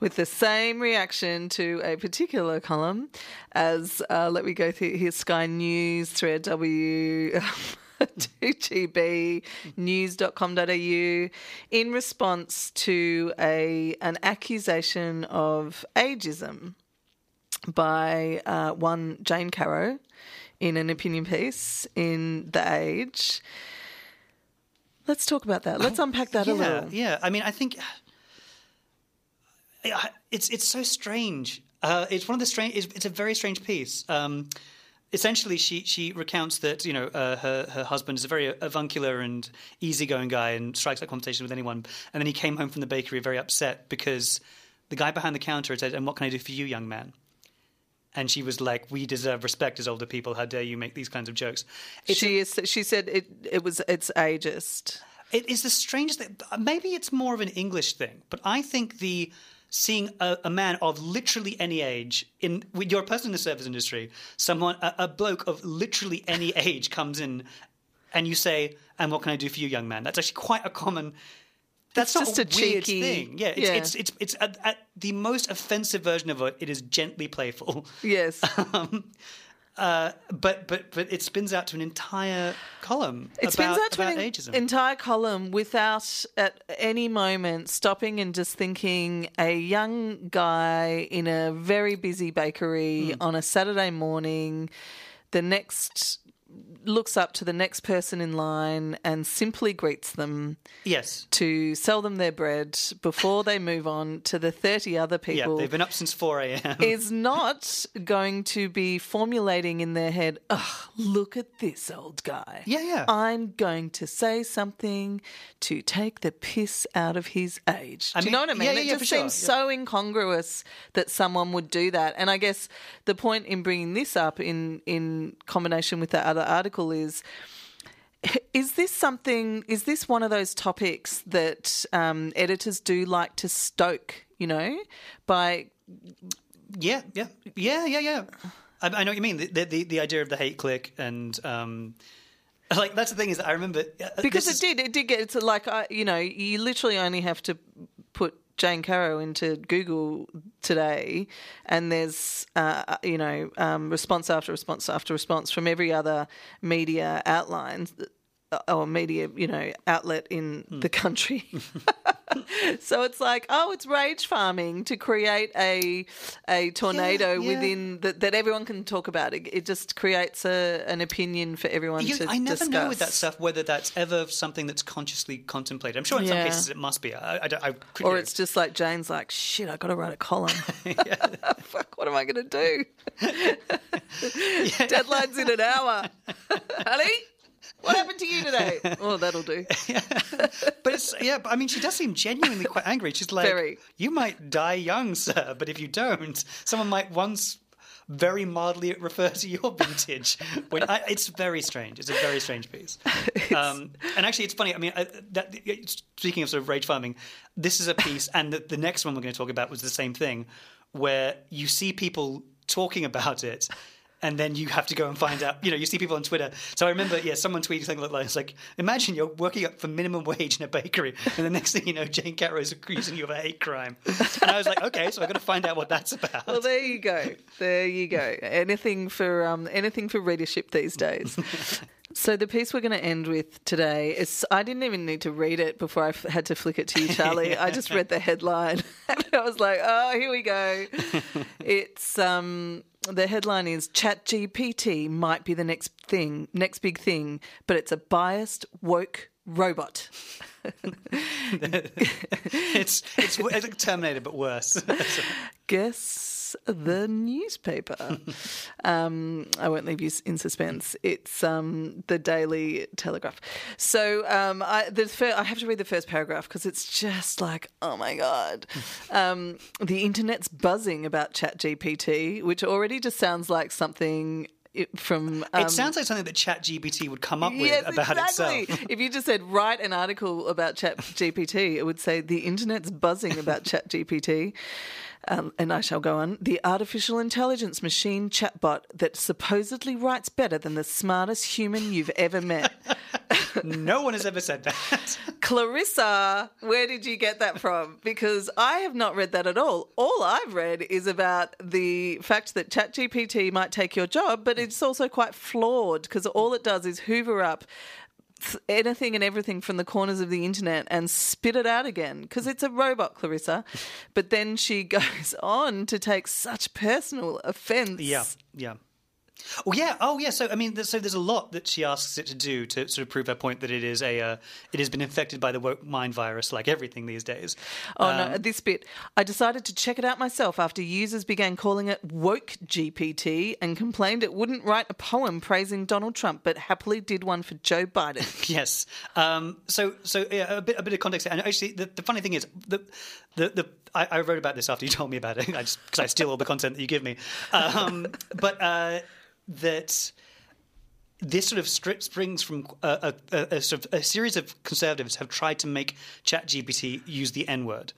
with the same reaction to a particular column as. Uh, let me go through here: Sky News, Thread W. [LAUGHS] [LAUGHS] 2gb news.com.au in response to a an accusation of ageism by uh, one Jane Caro in an opinion piece in The Age. Let's talk about that. Let's unpack that a little. Yeah, I mean, I think [SIGHS] it's it's so strange. Uh, it's one of the strange. It's, it's a very strange piece. Um, essentially, she she recounts that you know uh, her her husband is a very avuncular and easygoing guy and strikes up conversation with anyone. And then he came home from the bakery very upset because the guy behind the counter said, "And what can I do for you, young man?" And she was like, "We deserve respect as older people. How dare you make these kinds of jokes?" It's She is. She said it. It was. It's ageist. It is the strangest thing. Maybe it's more of an English thing, but I think the seeing a, a man of literally any age in you're a person in the service industry, someone a, a bloke of literally any [LAUGHS] age comes in, and you say, "And what can I do for you, young man?" That's actually quite a common. That's It's not just a weird cheeky- thing. Yeah, it's yeah. it's it's, it's at, at the most offensive version of it. It is gently playful. Yes. [LAUGHS] Um, Uh, but but but it spins out to an entire column. It spins out to about an ageism. entire column without at any moment stopping and just thinking a young guy in a very busy bakery Hmm. on a Saturday morning, the next looks up to the next person in line and simply greets them yes. to sell them their bread before they move on to the 30 other people. [LAUGHS] Yeah, they've been up since 4 a.m. [LAUGHS] is not going to be formulating in their head, oh, look at this old guy. Yeah, yeah. I'm going to say something to take the piss out of his age. I do you know what I mean? yeah, yeah, it yeah, just sure, seems so incongruous that someone would do that. And I guess the point in bringing this up in, in combination with that other article is is this something is this one of those topics that um, editors do like to stoke you know by Yeah, yeah, yeah, yeah, yeah. I, I know what you mean. The, the the idea of the hate click and um, Like that's the thing is I remember uh, because it is- did. It did get. It's like I, you know, you literally only have to put Jane Caro into Google today, and there's, uh, you know, um, response after response after response from every other media outline. uh, or media, you know, outlet in Hmm. the country. [LAUGHS] [LAUGHS] so it's like, oh, it's rage farming to create a a tornado Yeah, yeah. within that, that everyone can talk about. It, it just creates a, an opinion for everyone You- to I never discuss. know with that stuff whether that's ever something that's consciously contemplated. I'm sure in some cases it must be. I, I, I could Or it's just like Jane's like, shit, I got to write a column. [LAUGHS] Fuck, what am I going to do? Deadline's in an hour. Honey, what happened to you today? [LAUGHS] Oh, that'll do. [LAUGHS] But it's yeah. But I mean, she does seem genuinely quite angry. She's like, Very. "You might die young, sir, but if you don't, someone might once." Very mildly refer to your vintage. [LAUGHS] When I, it's very strange. It's a very strange piece. Um, and actually, it's funny. I mean, I, that, speaking of sort of rage farming, this is a piece, and the, the next one we're going to talk about was the same thing, where you see people talking about it, and then you have to go and find out. You know, you see people on Twitter. So I remember, yeah, someone tweeted something like, "It's like, imagine you're working up for minimum wage in a bakery, and the next thing you know, Jane Caro is accusing you of a hate crime." And I was like, "Okay, so I've got to find out what that's about." Well, there you go. There you go. Anything for um, anything for readership these days. [LAUGHS] So the piece we're going to end with today is I didn't even need to read it before I f- had to flick it to you, [LAUGHS] Charlie. I just read the headline [LAUGHS] and I was like, oh, here we go. It's um, the headline is ChatGPT might be the next thing, next big thing, but it's a biased woke robot. [LAUGHS] it's it's it's like Terminator, but worse. [LAUGHS] Guess the newspaper. [LAUGHS] um, I won't leave you in suspense. It's um, the Daily Telegraph. So um, I, the fir- I have to read the first paragraph because it's just like, oh my god, [LAUGHS] um, the internet's buzzing about ChatGPT, which already just sounds like something. It, from um, it sounds like something that ChatGPT would come up with Yes, about exactly. itself. if you just said write an article about ChatGPT, it would say the internet's buzzing about [LAUGHS] ChatGPT. Um, and I shall go on. The artificial intelligence machine chatbot that supposedly writes better than the smartest human you've ever met. [LAUGHS] No one has ever said that. [LAUGHS] Clarissa, where did you get that from? Because I have not read that at all. All I've read is about the fact that ChatGPT might take your job, but it's also quite flawed because all it does is hoover up anything and everything from the corners of the internet and spit it out again because it's a robot, Clarissa. But then she [LAUGHS] goes on to take such personal offense. Yeah, yeah. Oh yeah, oh yeah. So I mean, there's, so there's a lot that she asks it to do to sort of prove her point that it is a uh, it has been infected by the woke mind virus, like everything these days. Oh no, this bit. I decided to check it out myself after users began calling it woke GPT and complained it wouldn't write a poem praising Donald Trump, but happily did one for Joe Biden. [LAUGHS] Yes. Um, so, so yeah, a bit, a bit of context. And actually, the, the funny thing is, the, the, the I, I wrote about this after you [LAUGHS] told me about it. I just because I steal all the content that you give me. Um, but uh, that this sort of strip springs from a, a, a, a sort of a series of conservatives have tried to make ChatGPT use the N word.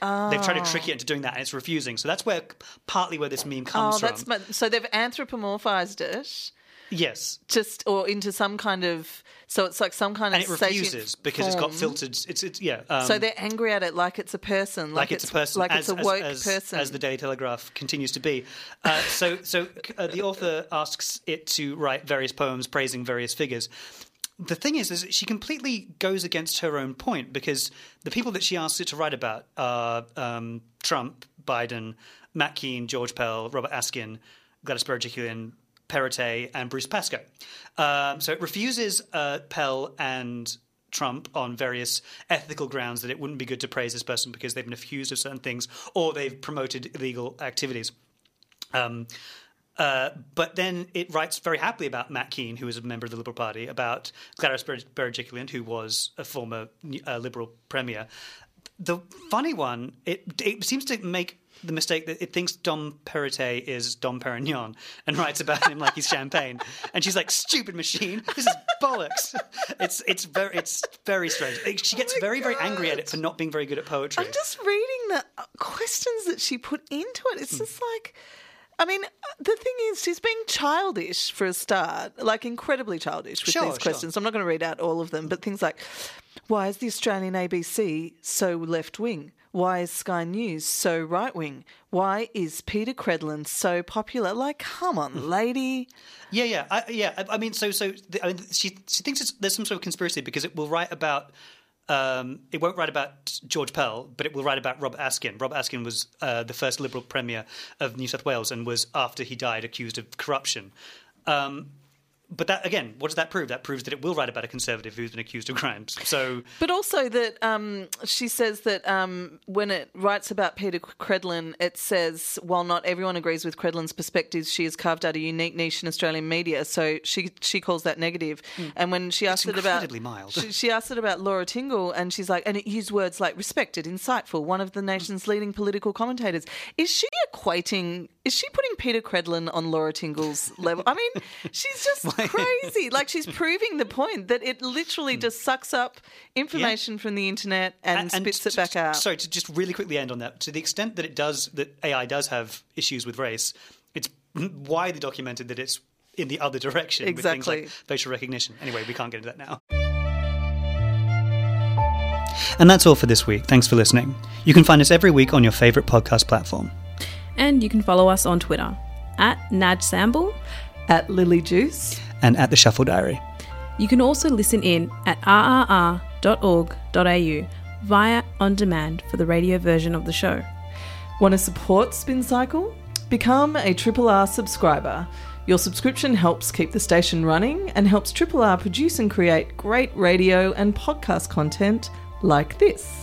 They've tried to trick it into doing that, and it's refusing. So that's where partly where this meme comes oh, that's from. my, so they've anthropomorphized it yes, just or into some kind of so it's like some kind of and of it refuses because it's got filtered. It's it's yeah. Um, So they're angry at it like it's a person, like, it's, a person, like as, it's a woke as, person. as the Daily Telegraph continues to be. Uh, so, so uh, the author asks it to write various poems praising various figures. The thing is, is she completely goes against her own point because the people that she asks it to write about are um, Trump, Biden, Matt Kean, George Pell, Robert Askin, Gladys Berejiklian, Perrottet, and Bruce Pascoe. Um, so it refuses uh, Pell and Trump on various ethical grounds that it wouldn't be good to praise this person because they've been accused of certain things or they've promoted illegal activities. Um, uh, but then it writes very happily about Matt Kean, who is a member of the Liberal Party, about Ber- Berejiklian, who was a former uh, Liberal premier. The funny one, it, it seems to make the mistake that it thinks Dom Perrottet is Dom Perignon and writes about him like he's champagne. And she's like, "Stupid machine! This is bollocks." It's it's very it's very strange. She gets Oh very very angry at it for not being very good at poetry. I'm just reading the uh, questions that she put into it. Hmm. It's just like, I mean, the thing is, she's being childish for a start, like incredibly childish with Sure, these sure. questions. I'm not going to read out all of them, but things like, why is the Australian ABC so left wing? Why is Sky News so right wing? Why is Peta Credlin so popular? Like, come on, lady. Yeah, yeah, I, yeah. I, I mean, so so the, I mean, she she thinks it's, there's some sort of conspiracy because it will write about. Um, it won't write about George Pell, but it will write about Rob Askin. Rob Askin was uh, the first Liberal Premier of New South Wales and was, after he died, accused of corruption. Um, but that again, what does that prove? That proves that it will write about a conservative who's been accused of crimes. So But also that um, she says that um, when it writes about Peta Credlin, it says while not everyone agrees with Credlin's perspectives, she has carved out a unique niche in Australian media. So she she calls that negative. And when she asked it about mild. she, she asked it about Laura Tingle, and she's like, and it used words like respected, insightful, one of the nation's leading political commentators. Is she equating? Is she putting Peta Credlin on Laura Tingle's level? I mean, she's just [LAUGHS] [LAUGHS] crazy. Like she's proving the point that it literally hmm. just sucks up information from the internet and, spits to- it back out. Sorry, to just really quickly end on that. To the extent that it does, that AI does have issues with race, it's widely documented that it's in the other direction with Exactly. things like facial recognition. Anyway, we can't get into that now. And that's all for this week. Thanks for listening. You can find us every week on your favourite podcast platform. And you can follow us on Twitter at NadSamble. At Lily Juice. And at the Shuffle Diary. You can also listen in at rrr.org.au via on demand for the radio version of the show. Want to support Spin Cycle? Become a Triple R subscriber. Your subscription helps keep the station running and helps Triple R produce and create great radio and podcast content like this.